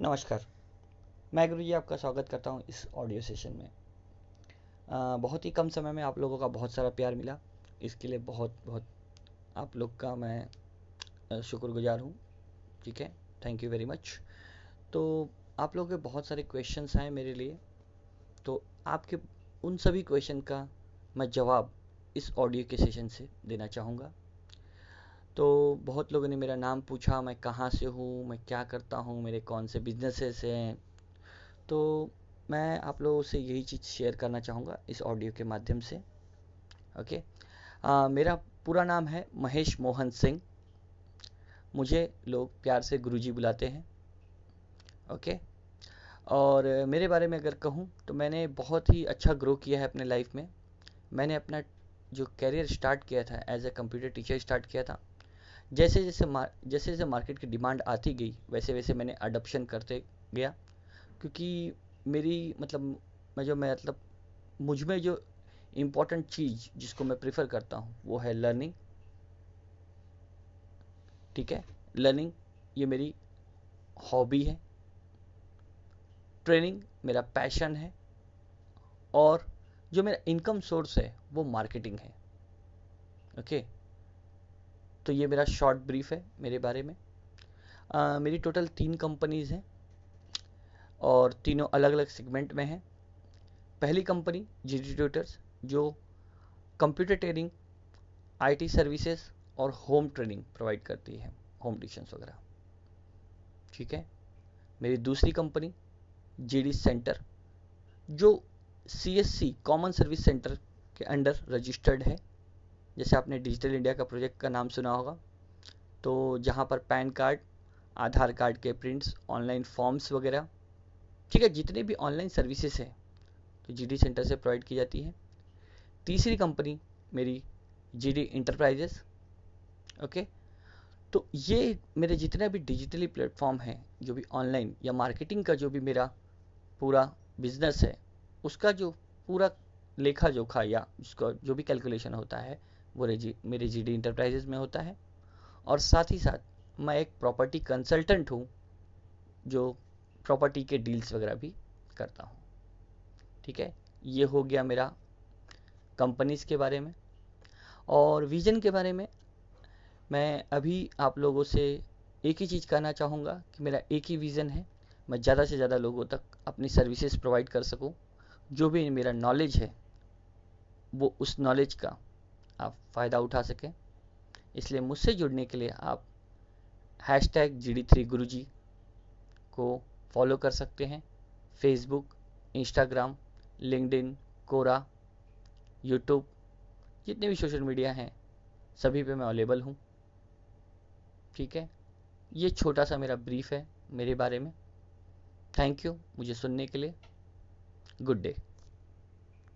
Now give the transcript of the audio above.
नमस्कार। मैं गुरु जी आपका स्वागत करता हूँ इस ऑडियो सेशन में। आ, बहुत ही कम समय में आप लोगों का बहुत सारा प्यार मिला। इसके लिए बहुत बहुत आप लोग का मैं शुक्रगुजार हूँ। ठीक है? थैंक यू वेरी मच तो आप लोगों के बहुत सारे क्वेश्चंस आए मेरे लिए। तो आपके उन सभी क्वेश्चन का मैं जवाब इस ऑडियो के सेशन से देना चाहूँगा। तो बहुत लोगों ने मेरा नाम पूछा मैं कहाँ से हूँ मैं क्या करता हूँ मेरे कौन से बिजनेसेस हैं? तो मैं आप लोगों से यही चीज़ शेयर करना चाहूँगा इस ऑडियो के माध्यम से ओके आ, मेरा पूरा नाम है महेश मोहन सिंह। मुझे लोग प्यार से गुरुजी बुलाते हैं ओके और मेरे बारे में अगर कहूँ तो मैंने बहुत ही अच्छा ग्रो किया है अपने लाइफ में। मैंने अपना जो करियर स्टार्ट किया था as a computer teacher start किया था जैसे जैसे जैसे जैसे मार्केट की डिमांड आती गई, वैसे वैसे मैंने अडोप्शन करते गया। क्योंकि मेरी मतलब मैं जो, मैं मतलब मुझमें जो इम्पोर्टेंट चीज़ जिसको मैं प्रेफर करता हूँ, वो है लर्निंग ठीक है? लर्निंग ये मेरी हॉबी है। ट्रेनिंग मेरा पैशन है। और जो मेरा इनकम सोर्स है, वो मार्केटिंग है। Okay okay? तो ये मेरा शॉर्ट ब्रीफ है मेरे बारे में। आ, मेरी टोटल तीन कंपनीज़ हैं और तीनों अलग अलग सेगमेंट में हैं। पहली कंपनी जी डी ट्यूटर्स जो कंप्यूटर ट्रेनिंग आईटी सर्विसेज़ और होम ट्रेनिंग प्रोवाइड करती है होम ट्यूशंस वगैरह। ठीक है? मेरी दूसरी कंपनी जी डी सेंटर जो C S C common service centre के अंडर रजिस्टर्ड है। जैसे आपने डिजिटल इंडिया का प्रोजेक्ट का नाम सुना होगा तो जहाँ पर पैन कार्ड, आधार कार्ड के प्रिंट्स, ऑनलाइन फॉर्म्स वगैरह, ठीक है, जितने भी ऑनलाइन सर्विसेज़ हैं तो जीडी सेंटर से प्रोवाइड की जाती है। तीसरी कंपनी मेरी जी डी इंटरप्राइजेस, ओके? तो ये मेरे जितने भी डिजिटली प्लेटफॉर्म हैं, जो भी ऑनलाइन या मार्केटिंग का जो भी मेरा पूरा बिज़नेस है, उसका जो पूरा लेखा जोखा या उसका जो भी कैलकुलेशन होता है वो जी मेरे जी डी इंटरप्राइजेज में होता है। और साथ ही साथ, मैं एक प्रॉपर्टी कंसल्टेंट हूँ, जो प्रॉपर्टी के डील्स वगैरह भी करता हूँ। ठीक है? ये हो गया मेरा कंपनीज़ के बारे में। और विज़न के बारे में, मैं अभी आप लोगों से एक ही चीज़ कहना चाहूँगा कि मेरा एक ही विज़न है। मैं ज़्यादा से ज़्यादा लोगों तक अपनी सर्विसेज़ प्रोवाइड कर सकूँ। जो भी मेरा नॉलेज है, वो उस नॉलेज का आप फ़ायदा उठा सकें। इसलिए मुझसे जुड़ने के लिए आप hash tag G D three Guru ji को फॉलो कर सकते हैं। Facebook Instagram LinkedIn Quora YouTube जितने भी सोशल मीडिया हैं, सभी पे मैं अवेलेबल हूँ। ठीक है? ये छोटा सा मेरा ब्रीफ है मेरे बारे में। थैंक यू मुझे सुनने के लिए। Good day